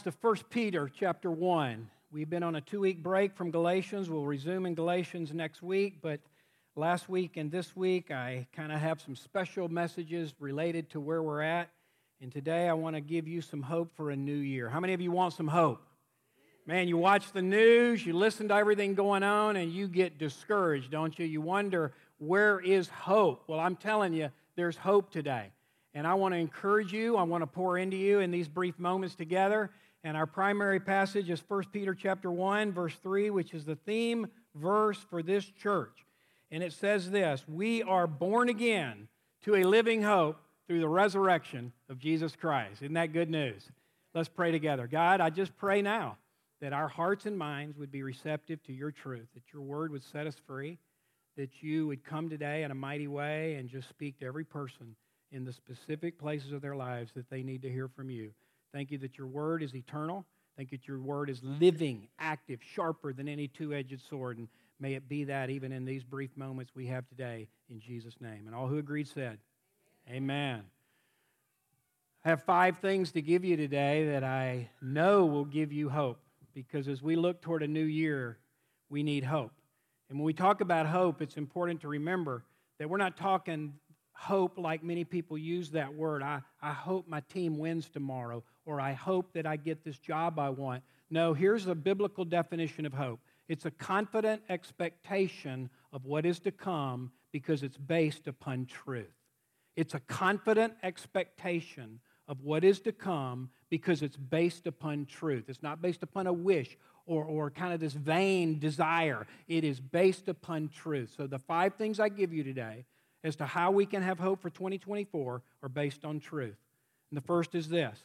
to 1 Peter chapter 1. We've been on a two week break from Galatians. We'll resume in Galatians next week, but last week and this week I kind of have some special messages related to where we're at. And today I want to give you some hope for a new year. How many of you want some hope? Man, you watch the news, you listen to everything going on, and you get discouraged, don't you? You wonder, where is hope? Well, I'm telling you, there's hope today. And I want to encourage you, I want to pour into you in these brief moments together. And our primary passage is 1 Peter chapter 1 verse 3, which is the theme verse for this church. And it says this, "We are born again to a living hope through the resurrection of Jesus Christ." Isn't that good news? Let's pray together. God, I just pray now that our hearts and minds would be receptive to your truth, that your word would set us free, that you would come today in a mighty way and just speak to every person in the specific places of their lives that they need to hear from you. Thank you that your word is eternal. Thank you that your word is living, active, sharper than any two edged sword. And may it be that even in these brief moments we have today, in Jesus' name. And all who agreed said, Amen. Amen. I have five things to give you today that I know will give you hope because as we look toward a new year, we need hope. And when we talk about hope, it's important to remember that we're not talking hope like many people use that word. I, I hope my team wins tomorrow, or I hope that I get this job I want. No, here's a biblical definition of hope it's a confident expectation of what is to come because it's based upon truth. It's a confident expectation of what is to come because it's based upon truth. It's not based upon a wish or, or kind of this vain desire. It is based upon truth. So, the five things I give you today as to how we can have hope for 2024 are based on truth. And the first is this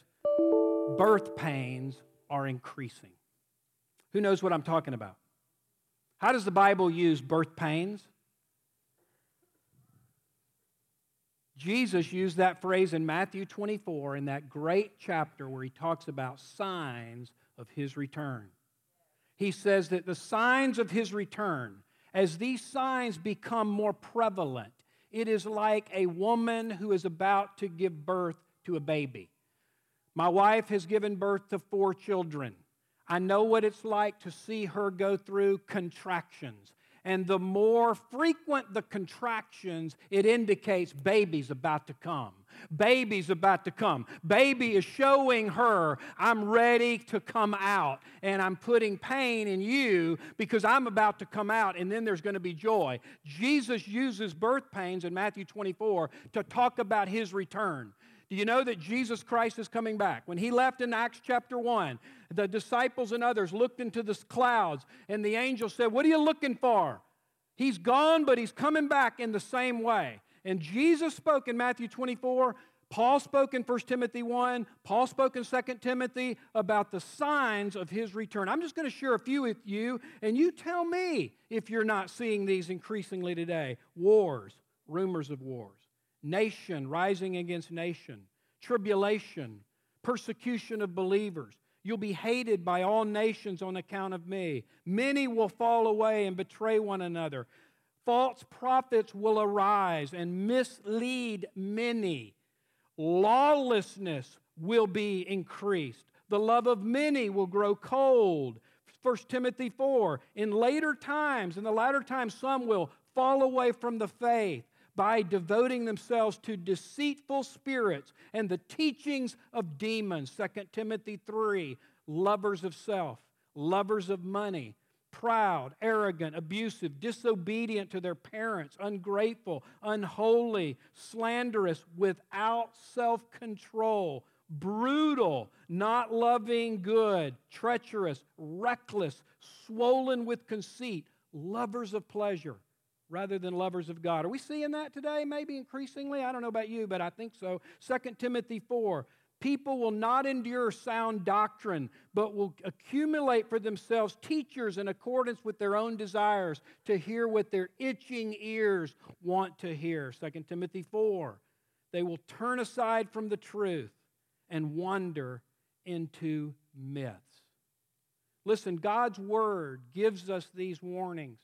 birth pains are increasing. Who knows what I'm talking about? How does the Bible use birth pains? Jesus used that phrase in Matthew 24 in that great chapter where he talks about signs of his return. He says that the signs of his return, as these signs become more prevalent, it is like a woman who is about to give birth to a baby. My wife has given birth to four children. I know what it's like to see her go through contractions. And the more frequent the contractions, it indicates baby's about to come. Baby's about to come. Baby is showing her, I'm ready to come out. And I'm putting pain in you because I'm about to come out. And then there's going to be joy. Jesus uses birth pains in Matthew 24 to talk about his return. Do you know that Jesus Christ is coming back? When he left in Acts chapter 1, the disciples and others looked into the clouds, and the angel said, What are you looking for? He's gone, but he's coming back in the same way. And Jesus spoke in Matthew 24. Paul spoke in 1 Timothy 1. Paul spoke in 2 Timothy about the signs of his return. I'm just going to share a few with you, and you tell me if you're not seeing these increasingly today. Wars, rumors of wars, nation rising against nation, tribulation, persecution of believers. You'll be hated by all nations on account of me. Many will fall away and betray one another false prophets will arise and mislead many. Lawlessness will be increased. The love of many will grow cold. 1 Timothy 4. In later times, in the latter times, some will fall away from the faith by devoting themselves to deceitful spirits and the teachings of demons. 2 Timothy 3. Lovers of self, lovers of money, proud, arrogant, abusive, disobedient to their parents, ungrateful, unholy, slanderous, without self control, brutal, not loving good, treacherous, reckless, swollen with conceit, lovers of pleasure rather than lovers of God. Are we seeing that today? Maybe increasingly? I don't know about you, but I think so. 2 Timothy 4 People will not endure sound doctrine, but will accumulate for themselves teachers in accordance with their own desires to hear what their itching ears want to hear. 2 Timothy 4. They will turn aside from the truth and wander into myths. Listen, God's word gives us these warnings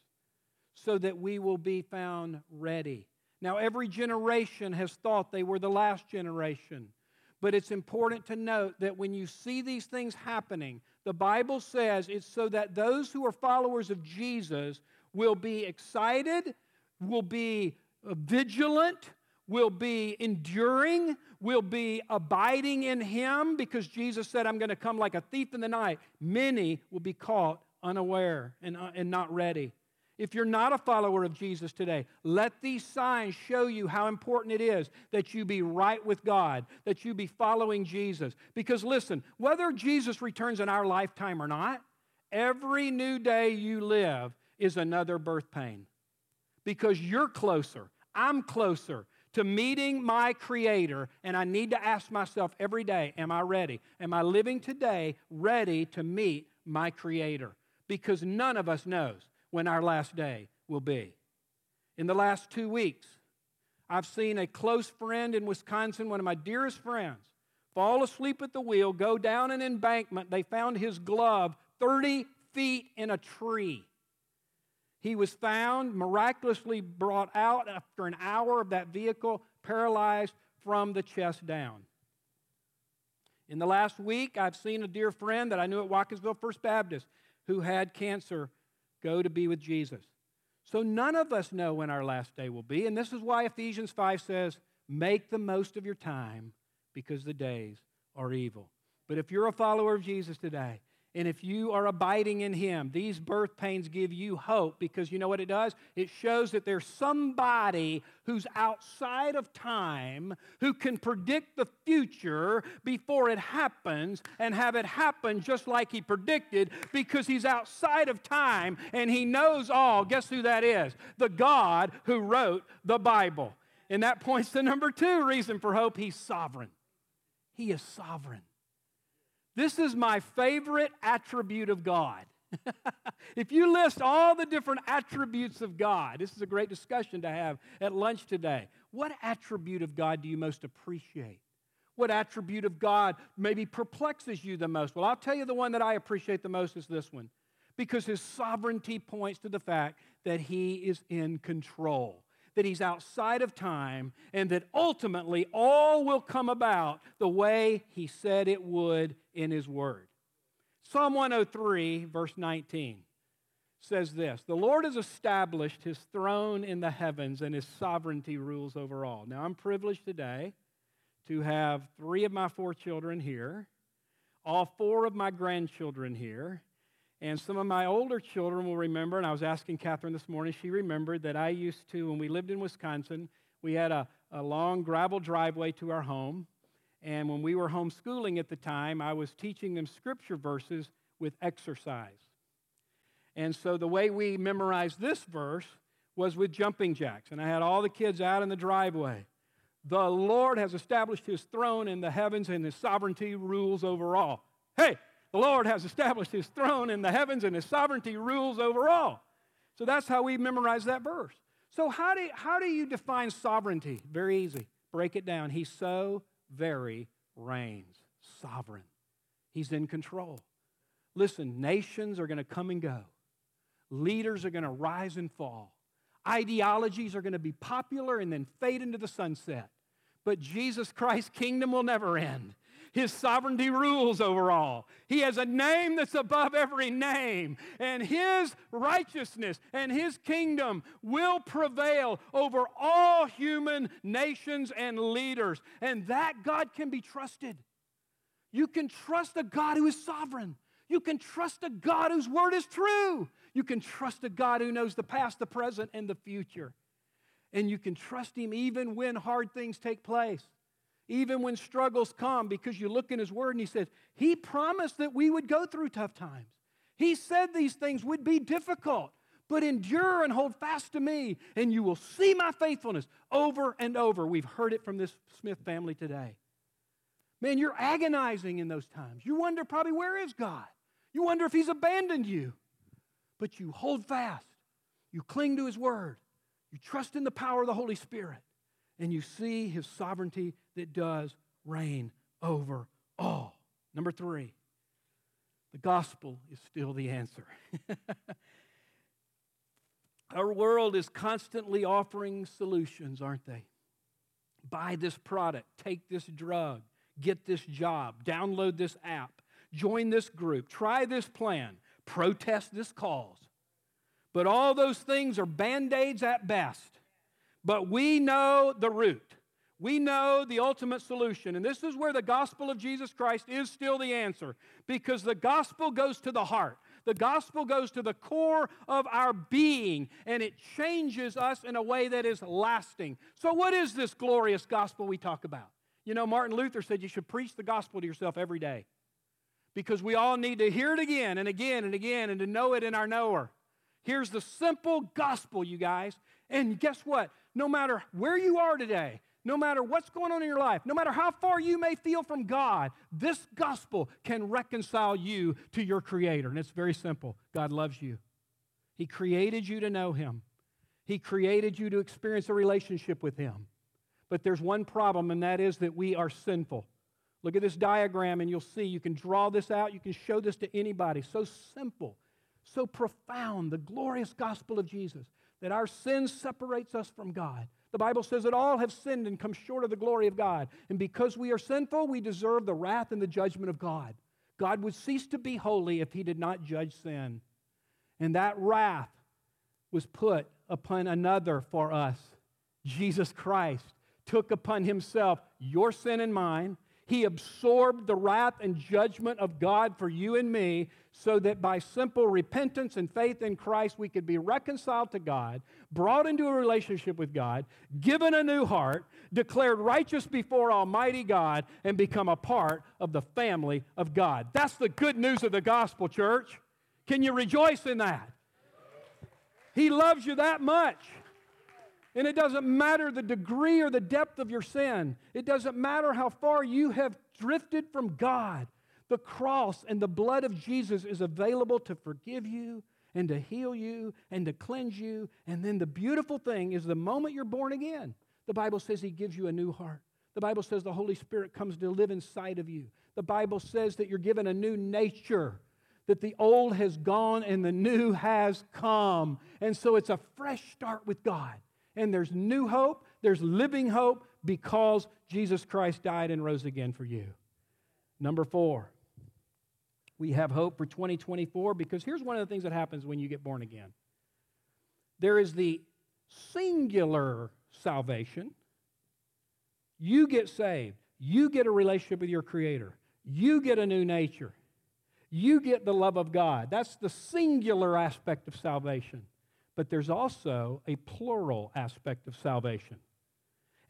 so that we will be found ready. Now, every generation has thought they were the last generation. But it's important to note that when you see these things happening, the Bible says it's so that those who are followers of Jesus will be excited, will be uh, vigilant, will be enduring, will be abiding in Him because Jesus said, I'm going to come like a thief in the night. Many will be caught unaware and, uh, and not ready. If you're not a follower of Jesus today, let these signs show you how important it is that you be right with God, that you be following Jesus. Because listen, whether Jesus returns in our lifetime or not, every new day you live is another birth pain. Because you're closer, I'm closer to meeting my Creator, and I need to ask myself every day Am I ready? Am I living today ready to meet my Creator? Because none of us knows when our last day will be. In the last two weeks, I've seen a close friend in Wisconsin, one of my dearest friends, fall asleep at the wheel, go down an embankment. They found his glove 30 feet in a tree. He was found, miraculously brought out after an hour of that vehicle, paralyzed from the chest down. In the last week, I've seen a dear friend that I knew at Watkinsville First Baptist who had cancer go to be with Jesus. So none of us know when our last day will be. And this is why Ephesians 5 says, Make the most of your time because the days are evil. But if you're a follower of Jesus today, and if you are abiding in Him, these birth pains give you hope because you know what it does? It shows that there's somebody who's outside of time who can predict the future before it happens and have it happen just like He predicted because He's outside of time and He knows all. Guess who that is? The God who wrote the Bible. And that points to number two reason for hope He's sovereign. He is sovereign. This is my favorite attribute of God. if you list all the different attributes of God, this is a great discussion to have at lunch today. What attribute of God do you most appreciate? What attribute of God maybe perplexes you the most? Well, I'll tell you the one that I appreciate the most is this one because his sovereignty points to the fact that he is in control that he's outside of time, and that ultimately all will come about the way he said it would in his word. Psalm 103, verse 19, says this The Lord has established his throne in the heavens, and his sovereignty rules over all. Now, I'm privileged today to have three of my four children here, all four of my grandchildren here, and some of my older children will remember, and I was asking Catherine this morning, she remembered that I used to, when we lived in Wisconsin, we had a, a long gravel driveway to our home. And when we were homeschooling at the time, I was teaching them scripture verses with exercise. And so the way we memorized this verse was with jumping jacks. And I had all the kids out in the driveway. The Lord has established his throne in the heavens, and his sovereignty rules over all. Hey, the Lord has established his throne in the heavens and his sovereignty rules over all. So that's how we memorize that verse. So, how do, how do you define sovereignty? Very easy. Break it down. He so very reigns, sovereign. He's in control. Listen, nations are going to come and go, leaders are going to rise and fall, ideologies are going to be popular and then fade into the sunset. But Jesus Christ's kingdom will never end. His sovereignty rules over all. He has a name that's above every name, and His righteousness and His kingdom will prevail over all human nations and leaders. And that God can be trusted. You can trust a God who is sovereign. You can trust a God whose word is true. You can trust a God who knows the past, the present, and the future. And you can trust Him even when hard things take place even when struggles come, because you look in His Word and He says, He promised that we would go through tough times. He said these things would be difficult, but endure and hold fast to me, and you will see my faithfulness over and over. We've heard it from this Smith family today. Man, you're agonizing in those times. You wonder probably where is God? You wonder if He's abandoned you. But you hold fast, you cling to His Word, you trust in the power of the Holy Spirit and you see his sovereignty that does reign over all. Number three, the gospel is still the answer. Our world is constantly offering solutions, aren't they? Buy this product, take this drug, get this job, download this app, join this group, try this plan, protest this cause. But all those things are band aids at best. But we know the root. We know the ultimate solution. And this is where the gospel of Jesus Christ is still the answer because the gospel goes to the heart. The gospel goes to the core of our being and it changes us in a way that is lasting. So, what is this glorious gospel we talk about? You know, Martin Luther said you should preach the gospel to yourself every day because we all need to hear it again and again and again and to know it in our knower. Here's the simple gospel, you guys. And guess what? No matter where you are today, no matter what's going on in your life, no matter how far you may feel from God, this gospel can reconcile you to your Creator. And it's very simple God loves you. He created you to know Him, He created you to experience a relationship with Him. But there's one problem, and that is that we are sinful. Look at this diagram, and you'll see you can draw this out, you can show this to anybody. So simple, so profound, the glorious gospel of Jesus, that our sin separates us from God. The Bible says that all have sinned and come short of the glory of God. And because we are sinful, we deserve the wrath and the judgment of God. God would cease to be holy if he did not judge sin. And that wrath was put upon another for us. Jesus Christ took upon himself your sin and mine he absorbed the wrath and judgment of God for you and me so that by simple repentance and faith in Christ, we could be reconciled to God, brought into a relationship with God, given a new heart, declared righteous before Almighty God, and become a part of the family of God. That's the good news of the gospel, church. Can you rejoice in that? He loves you that much. And it doesn't matter the degree or the depth of your sin. It doesn't matter how far you have drifted from God. The cross and the blood of Jesus is available to forgive you and to heal you and to cleanse you. And then the beautiful thing is the moment you're born again, the Bible says He gives you a new heart. The Bible says the Holy Spirit comes to live inside of you. The Bible says that you're given a new nature, that the old has gone and the new has come. And so it's a fresh start with God and there's new hope, there's living hope because Jesus Christ died and rose again for you. Number four, we have hope for 2024 because here's one of the things that happens when you get born again there is the singular salvation. You get saved, you get a relationship with your Creator, you get a new nature, you get the love of God. That's the singular aspect of salvation. But there's also a plural aspect of salvation.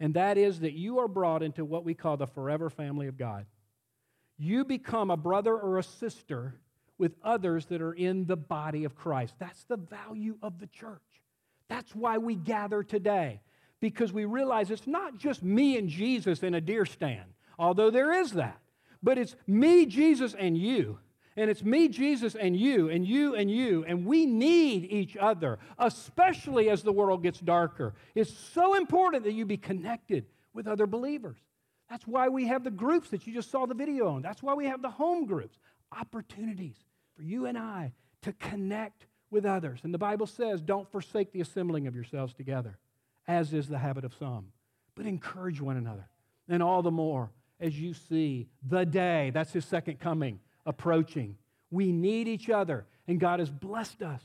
And that is that you are brought into what we call the forever family of God. You become a brother or a sister with others that are in the body of Christ. That's the value of the church. That's why we gather today, because we realize it's not just me and Jesus in a deer stand, although there is that, but it's me, Jesus, and you. And it's me, Jesus, and you, and you, and you. And we need each other, especially as the world gets darker. It's so important that you be connected with other believers. That's why we have the groups that you just saw the video on. That's why we have the home groups. Opportunities for you and I to connect with others. And the Bible says, don't forsake the assembling of yourselves together, as is the habit of some, but encourage one another. And all the more as you see the day, that's his second coming approaching. We need each other, and God has blessed us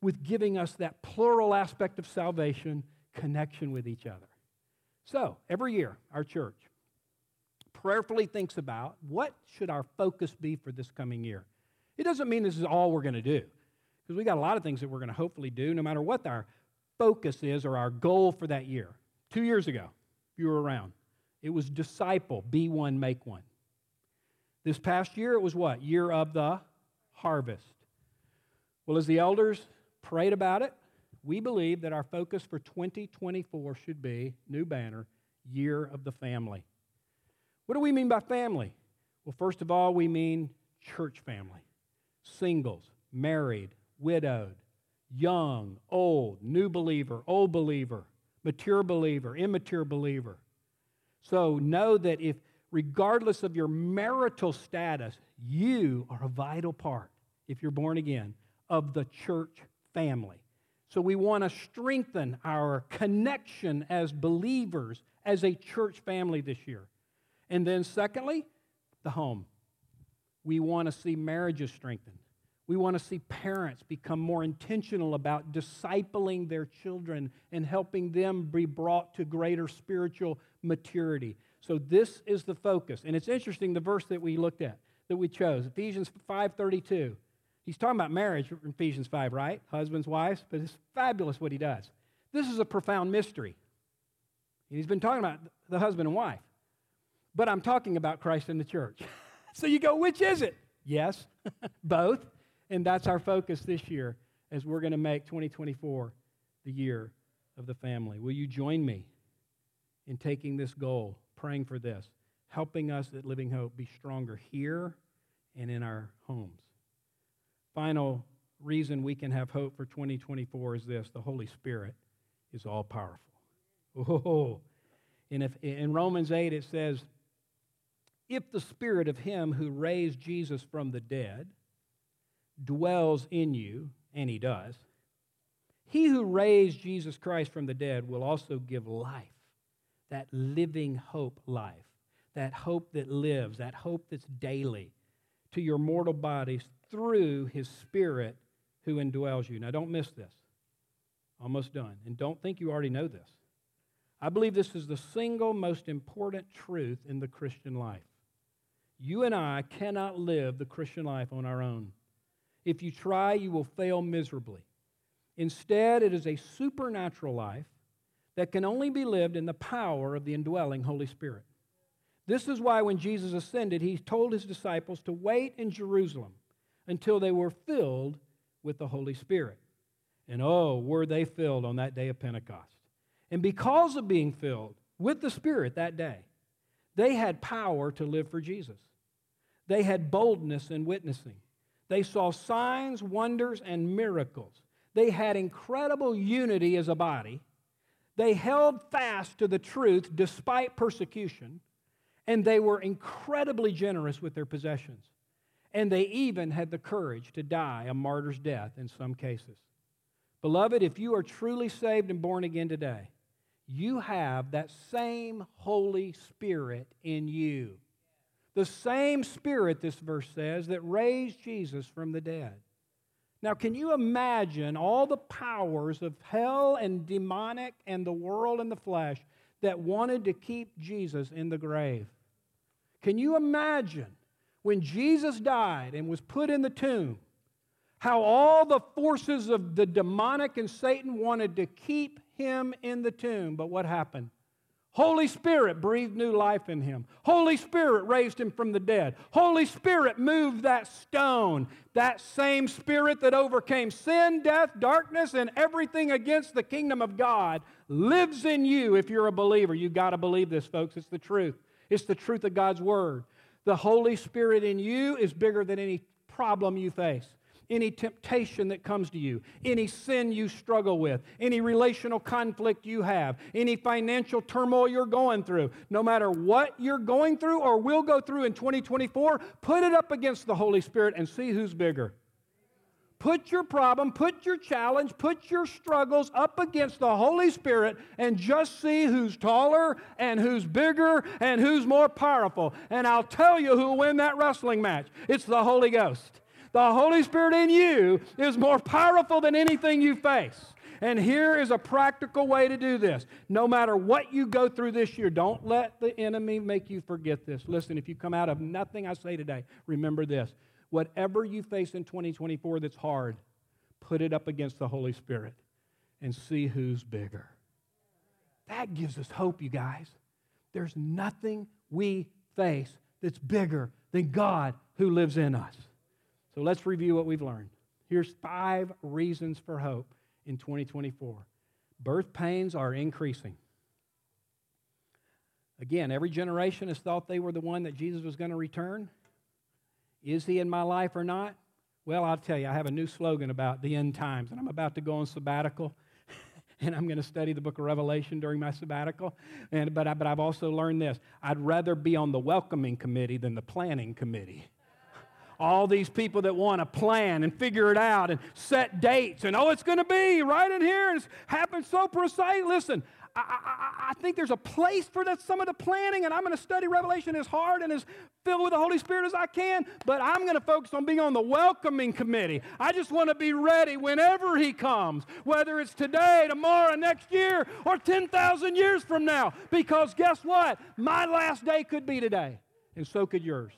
with giving us that plural aspect of salvation, connection with each other. So, every year, our church prayerfully thinks about what should our focus be for this coming year. It doesn't mean this is all we're going to do, because we got a lot of things that we're going to hopefully do, no matter what our focus is or our goal for that year. Two years ago, if you were around, it was disciple, be one, make one. This past year, it was what? Year of the harvest. Well, as the elders prayed about it, we believe that our focus for 2024 should be new banner, year of the family. What do we mean by family? Well, first of all, we mean church family singles, married, widowed, young, old, new believer, old believer, mature believer, immature believer. So know that if regardless of your marital status, you are a vital part, if you're born again, of the church family. So we want to strengthen our connection as believers, as a church family this year. And then, secondly, the home. We want to see marriages strengthened. We want to see parents become more intentional about discipling their children and helping them be brought to greater spiritual maturity. So this is the focus. And it's interesting the verse that we looked at, that we chose, Ephesians 5:32. He's talking about marriage in Ephesians 5, right? Husbands, wives, but it's fabulous what he does. This is a profound mystery. And he's been talking about the husband and wife. But I'm talking about Christ and the church. so you go, which is it? Yes, both. And that's our focus this year as we're going to make 2024 the year of the family. Will you join me in taking this goal, praying for this, helping us at Living Hope be stronger here and in our homes? Final reason we can have hope for 2024 is this the Holy Spirit is all powerful. Oh, and if, in Romans 8 it says, if the spirit of him who raised Jesus from the dead dwells in you, and he does, he who raised Jesus Christ from the dead will also give life, that living hope life, that hope that lives, that hope that's daily to your mortal bodies through his spirit who indwells you. Now, don't miss this. Almost done. And don't think you already know this. I believe this is the single most important truth in the Christian life. You and I cannot live the Christian life on our own. If you try, you will fail miserably. Instead, it is a supernatural life that can only be lived in the power of the indwelling Holy Spirit. This is why when Jesus ascended, he told his disciples to wait in Jerusalem until they were filled with the Holy Spirit. And oh, were they filled on that day of Pentecost. And because of being filled with the Spirit that day, they had power to live for Jesus. They had boldness in witnessing. They saw signs, wonders, and miracles. They had incredible unity as a body. They held fast to the truth despite persecution, and they were incredibly generous with their possessions. And they even had the courage to die a martyr's death in some cases. Beloved, if you are truly saved and born again today, you have that same Holy Spirit in you. The same Spirit, this verse says, that raised Jesus from the dead. Now, can you imagine all the powers of hell and demonic and the world and the flesh that wanted to keep Jesus in the grave? Can you imagine when Jesus died and was put in the tomb, how all the forces of the demonic and Satan wanted to keep him in the tomb? But what happened? Holy Spirit breathed new life in him. Holy Spirit raised him from the dead. Holy Spirit moved that stone. That same Spirit that overcame sin, death, darkness, and everything against the kingdom of God lives in you if you're a believer. You've got to believe this, folks. It's the truth. It's the truth of God's Word. The Holy Spirit in you is bigger than any problem you face any temptation that comes to you, any sin you struggle with, any relational conflict you have, any financial turmoil you're going through, no matter what you're going through or will go through in 2024, put it up against the Holy Spirit and see who's bigger. Put your problem, put your challenge, put your struggles up against the Holy Spirit and just see who's taller and who's bigger and who's more powerful. And I'll tell you who will win that wrestling match. It's the Holy Ghost. The Holy Spirit in you is more powerful than anything you face. And here is a practical way to do this. No matter what you go through this year, don't let the enemy make you forget this. Listen, if you come out of nothing I say today, remember this. Whatever you face in 2024 that's hard, put it up against the Holy Spirit and see who's bigger. That gives us hope, you guys. There's nothing we face that's bigger than God who lives in us. So let's review what we've learned. Here's five reasons for hope in 2024. Birth pains are increasing. Again, every generation has thought they were the one that Jesus was going to return. Is he in my life or not? Well, I'll tell you, I have a new slogan about the end times, and I'm about to go on sabbatical, and I'm going to study the book of Revelation during my sabbatical. And, but, I, but I've also learned this I'd rather be on the welcoming committee than the planning committee all these people that want to plan and figure it out and set dates and oh, it's going to be right in here and it's happened so precise. Listen, I, I, I think there's a place for that, some of the planning, and I'm going to study Revelation as hard and as filled with the Holy Spirit as I can, but I'm going to focus on being on the welcoming committee. I just want to be ready whenever He comes, whether it's today, tomorrow, next year, or 10,000 years from now. Because guess what? My last day could be today, and so could yours.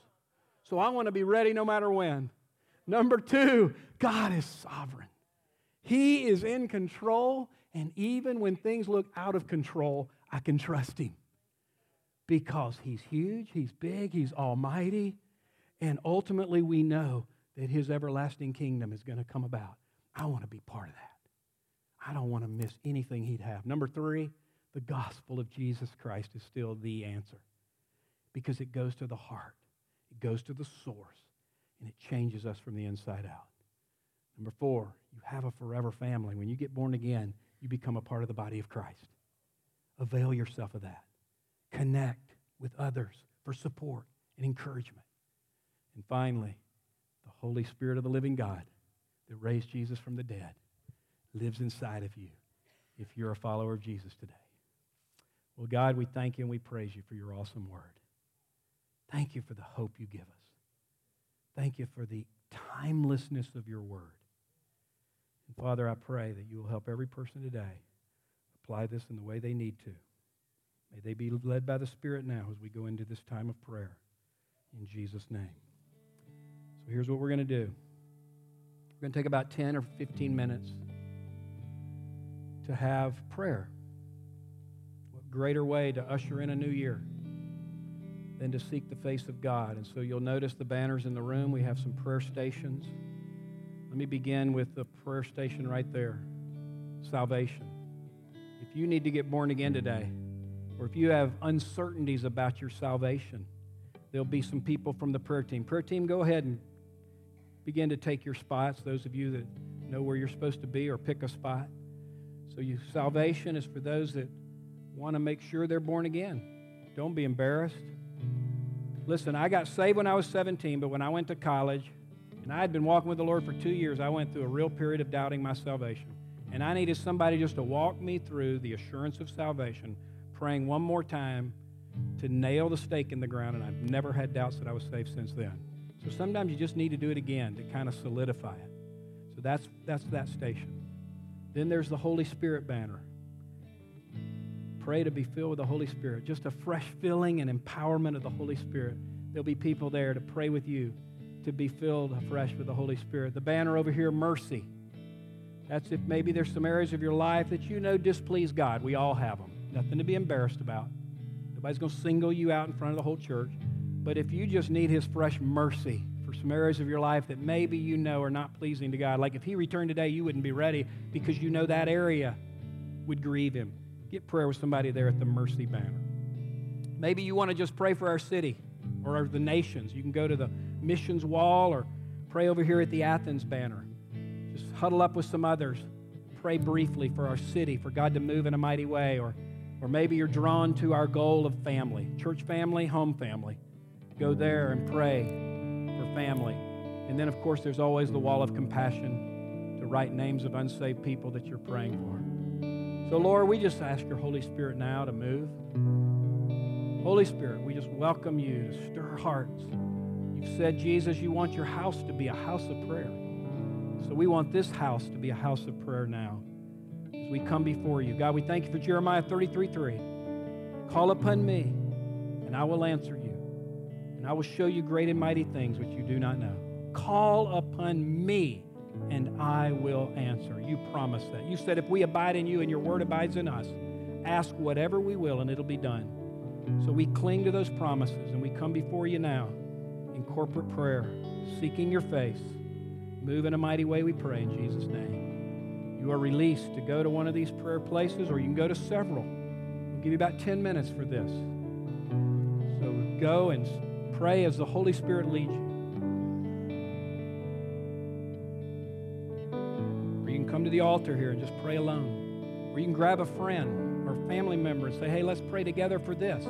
So I want to be ready no matter when. Number two, God is sovereign. He is in control, and even when things look out of control, I can trust Him because He's huge, He's big, He's almighty, and ultimately we know that His everlasting kingdom is going to come about. I want to be part of that. I don't want to miss anything He'd have. Number three, the gospel of Jesus Christ is still the answer because it goes to the heart, it goes to the source, and it changes us from the inside out. Number four, you have a forever family. When you get born again, you become a part of the body of Christ. Avail yourself of that. Connect with others for support and encouragement. And finally, the Holy Spirit of the living God that raised Jesus from the dead lives inside of you if you're a follower of Jesus today. Well, God, we thank you and we praise you for your awesome word. Thank you for the hope you give us. Thank you for the timelessness of your word. And Father, I pray that you will help every person today apply this in the way they need to. May they be led by the Spirit now as we go into this time of prayer. In Jesus' name. So here's what we're going to do we're going to take about 10 or 15 minutes to have prayer. What greater way to usher in a new year than to seek the face of God? And so you'll notice the banners in the room. We have some prayer stations. Let me begin with the prayer station right there salvation. If you need to get born again today, or if you have uncertainties about your salvation, there'll be some people from the prayer team. Prayer team, go ahead and begin to take your spots, those of you that know where you're supposed to be, or pick a spot. So, you, salvation is for those that want to make sure they're born again. Don't be embarrassed. Listen, I got saved when I was 17, but when I went to college, and I had been walking with the Lord for two years. I went through a real period of doubting my salvation. And I needed somebody just to walk me through the assurance of salvation, praying one more time to nail the stake in the ground. And I've never had doubts that I was saved since then. So sometimes you just need to do it again to kind of solidify it. So that's, that's that station. Then there's the Holy Spirit banner. Pray to be filled with the Holy Spirit. Just a fresh filling and empowerment of the Holy Spirit. There'll be people there to pray with you to be filled afresh with the Holy Spirit. The banner over here, mercy. That's if maybe there's some areas of your life that you know displease God. We all have them. Nothing to be embarrassed about. Nobody's going to single you out in front of the whole church. But if you just need His fresh mercy for some areas of your life that maybe you know are not pleasing to God, like if He returned today, you wouldn't be ready because you know that area would grieve Him. Get prayer with somebody there at the mercy banner. Maybe you want to just pray for our city or the nations. You can go to the missions wall or pray over here at the Athens banner. Just huddle up with some others. Pray briefly for our city, for God to move in a mighty way. Or, or maybe you're drawn to our goal of family church family, home family. Go there and pray for family. And then, of course, there's always the wall of compassion to write names of unsaved people that you're praying for. So, Lord, we just ask your Holy Spirit now to move. Holy Spirit, we just welcome you to stir hearts. You've said, Jesus, you want your house to be a house of prayer. So we want this house to be a house of prayer now as we come before you. God, we thank you for Jeremiah 33 3. Call upon me, and I will answer you, and I will show you great and mighty things which you do not know. Call upon me, and I will answer. You promised that. You said, if we abide in you and your word abides in us, ask whatever we will, and it'll be done. So we cling to those promises and we come before you now in corporate prayer, seeking your face. Move in a mighty way, we pray in Jesus' name. You are released to go to one of these prayer places or you can go to several. We'll give you about 10 minutes for this. So go and pray as the Holy Spirit leads you. Come to the altar here and just pray alone. Or you can grab a friend or family member and say, hey, let's pray together for this.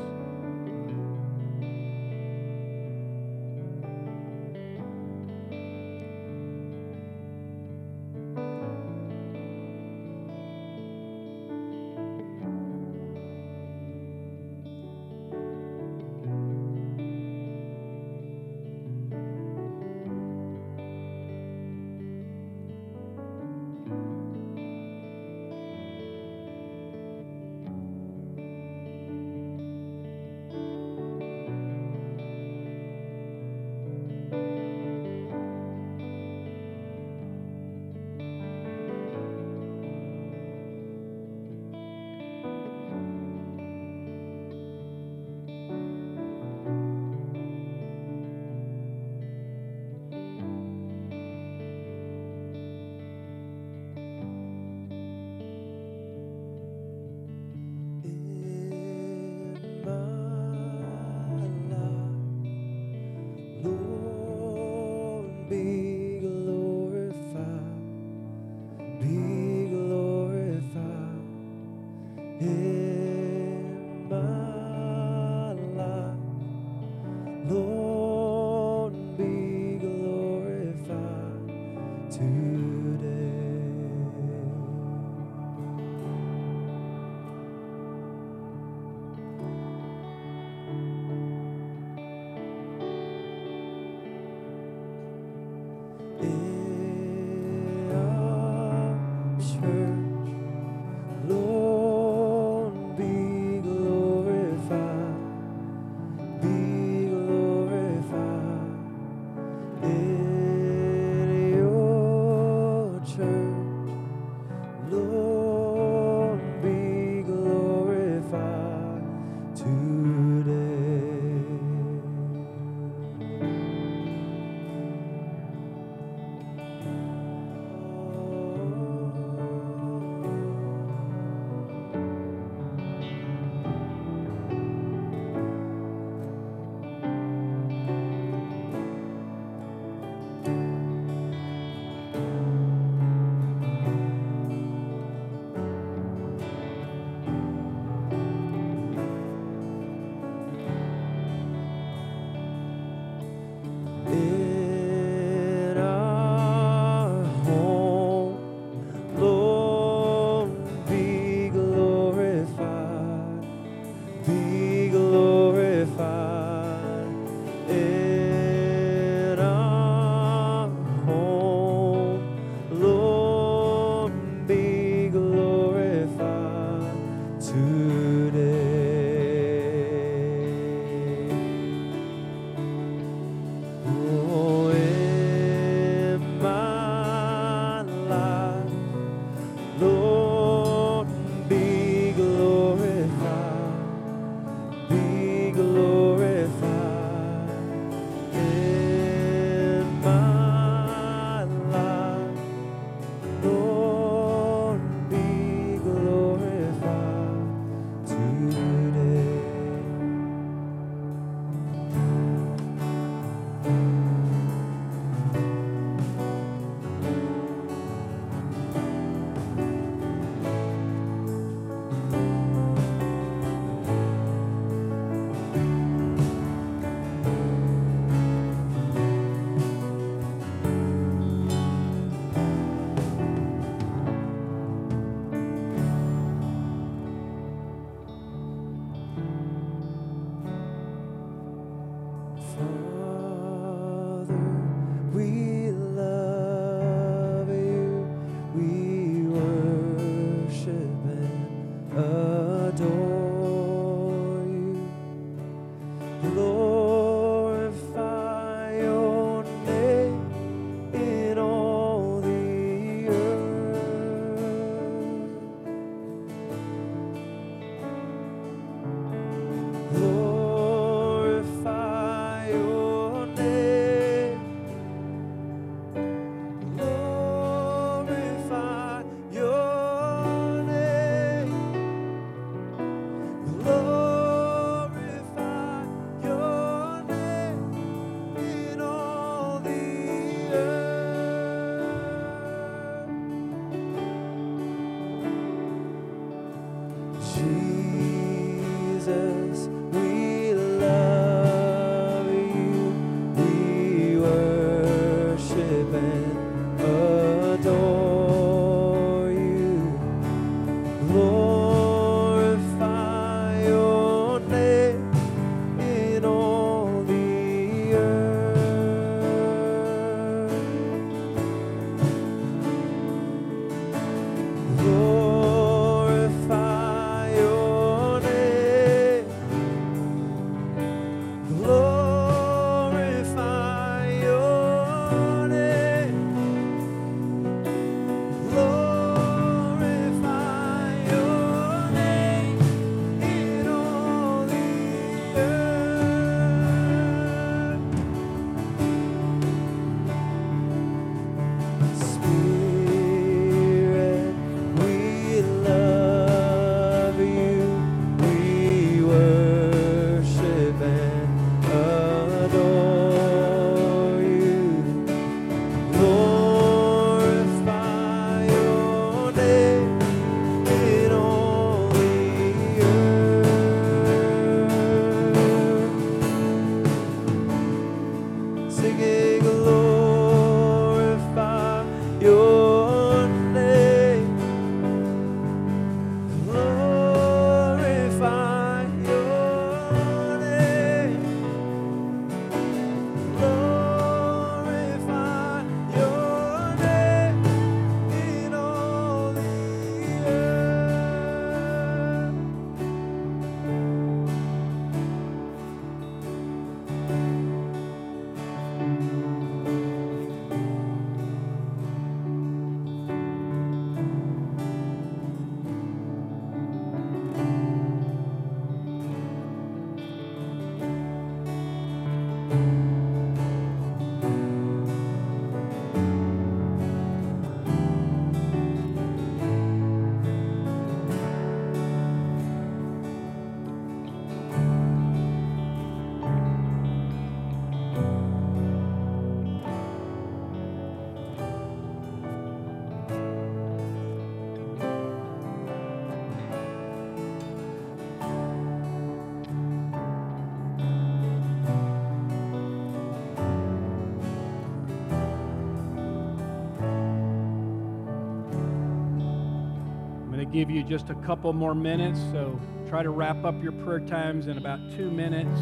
Give you just a couple more minutes, so try to wrap up your prayer times in about two minutes.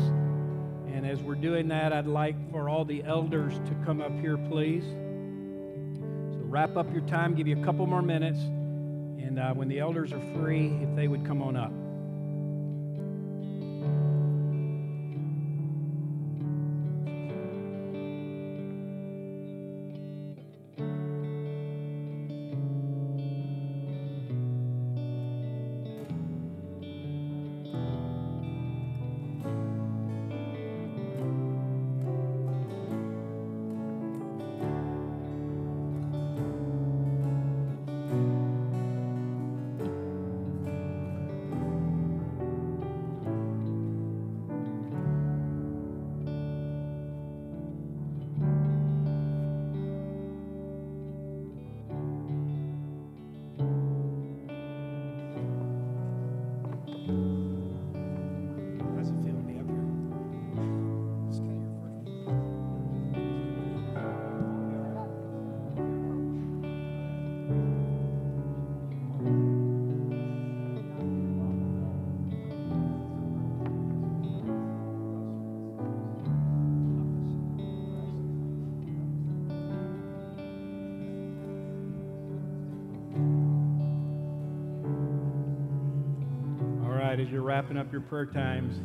And as we're doing that, I'd like for all the elders to come up here, please. So wrap up your time, give you a couple more minutes. And uh, when the elders are free, if they would come on up. As up your prayer times.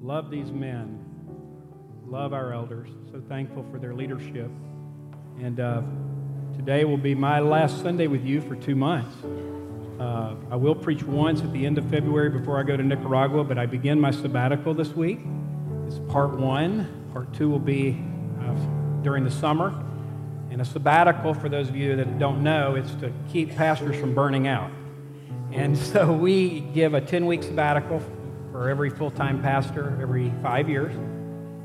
Love these men. Love our elders. So thankful for their leadership. And uh, today will be my last Sunday with you for two months. Uh, I will preach once at the end of February before I go to Nicaragua, but I begin my sabbatical this week. It's part one. Part two will be uh, during the summer. And a sabbatical, for those of you that don't know, it's to keep pastors from burning out. And so we give a 10 week sabbatical for every full time pastor every five years.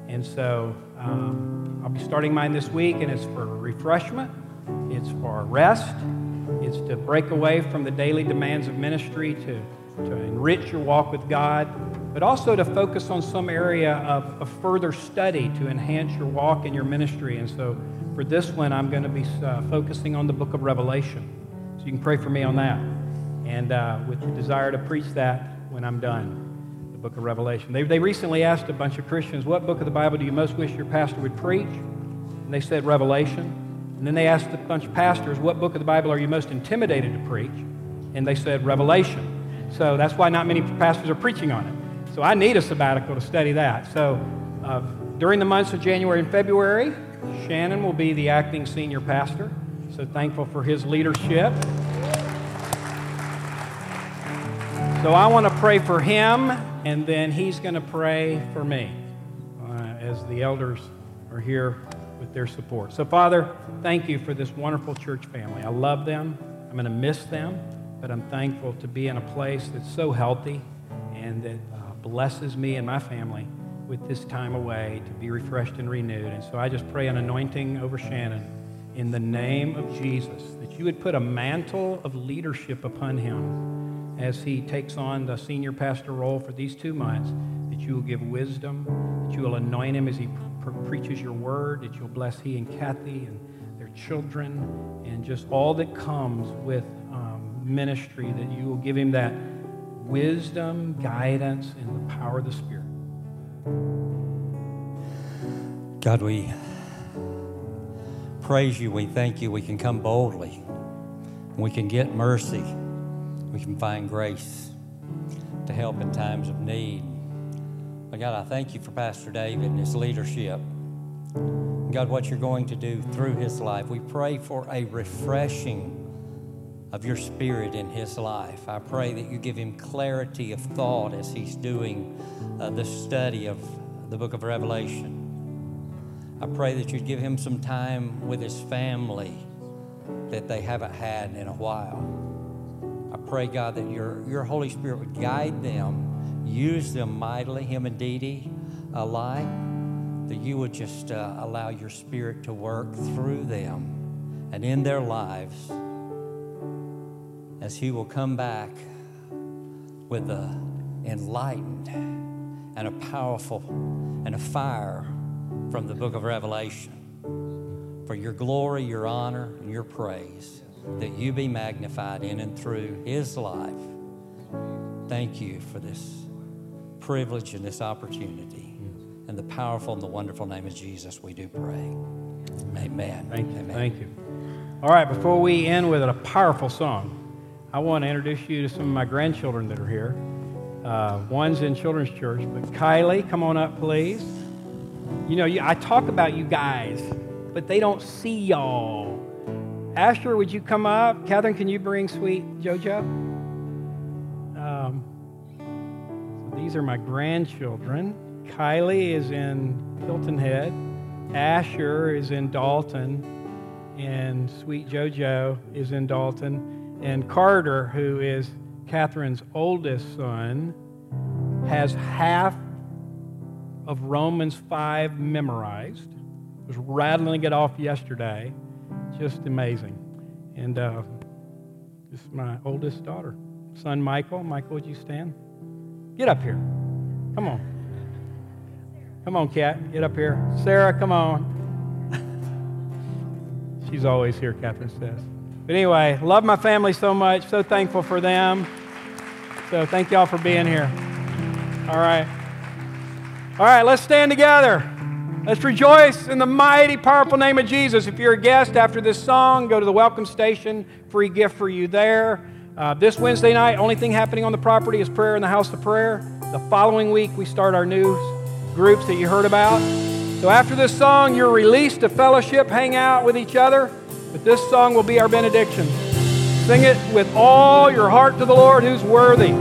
And so um, I'll be starting mine this week, and it's for refreshment, it's for rest, it's to break away from the daily demands of ministry, to, to enrich your walk with God, but also to focus on some area of, of further study to enhance your walk in your ministry. And so for this one, I'm going to be uh, focusing on the book of Revelation. So you can pray for me on that. And uh, with the desire to preach that when I'm done, the book of Revelation. They, they recently asked a bunch of Christians, What book of the Bible do you most wish your pastor would preach? And they said, Revelation. And then they asked a bunch of pastors, What book of the Bible are you most intimidated to preach? And they said, Revelation. So that's why not many pastors are preaching on it. So I need a sabbatical to study that. So uh, during the months of January and February, Shannon will be the acting senior pastor, so thankful for his leadership. So I want to pray for him, and then he's going to pray for me uh, as the elders are here with their support. So, Father, thank you for this wonderful church family. I love them. I'm going to miss them, but I'm thankful to be in a place that's so healthy and that uh, blesses me and my family with this time away to be refreshed and renewed. And so I just pray an anointing over Shannon in the name of Jesus, that you would put a mantle of leadership upon him as he takes on the senior pastor role for these two months, that you will give wisdom, that you will anoint him as he pre- preaches your word, that you'll bless he and Kathy and their children, and just all that comes with um, ministry, that you will give him that wisdom, guidance, and the power of the Spirit. God, we praise you. We thank you. We can come boldly. We can get mercy. We can find grace to help in times of need. But God, I thank you for Pastor David and his leadership. God, what you're going to do through his life. We pray for a refreshing of your spirit in his life. I pray that you give him clarity of thought as he's doing uh, the study of the book of Revelation. I pray that you'd give him some time with his family that they haven't had in a while. I pray, God, that your, your Holy Spirit would guide them, use them mightily, him and Dee Dee alike, that you would just uh, allow your Spirit to work through them and in their lives as he will come back with a enlightened and a powerful and a fire from the book of Revelation. for your glory, your honor, and your praise, that you be magnified in and through his life. Thank you for this privilege and this opportunity. In the powerful and the wonderful name of Jesus, we do pray. Amen. Thank you. Amen. Thank you. All right, before we end with a powerful song, I want to introduce you to some of my grandchildren that are here. Uh, one's in children's church, but Kylie, come on up, please. You know, you, I talk about you guys, but they don't see y'all. Asher, would you come up? Catherine, can you bring sweet JoJo? Um, so these are my grandchildren. Kylie is in Hilton Head. Asher is in Dalton. And sweet JoJo is in Dalton. And Carter, who is Catherine's oldest son, has half of Romans 5 memorized. Was rattling it off yesterday. Just amazing. And uh, this is my oldest daughter, son Michael. Michael, would you stand? Get up here. Come on. Come on, Kat. Get up here. Sarah, come on. She's always here, Catherine says. But anyway, love my family so much. So thankful for them. So thank y'all for being here. All right. All right, let's stand together. Let's rejoice in the mighty, powerful name of Jesus. If you're a guest after this song, go to the welcome station. Free gift for you there. Uh, this Wednesday night, only thing happening on the property is prayer in the house of prayer. The following week, we start our new groups that you heard about. So after this song, you're released to fellowship, hang out with each other. But this song will be our benediction. Sing it with all your heart to the Lord who's worthy.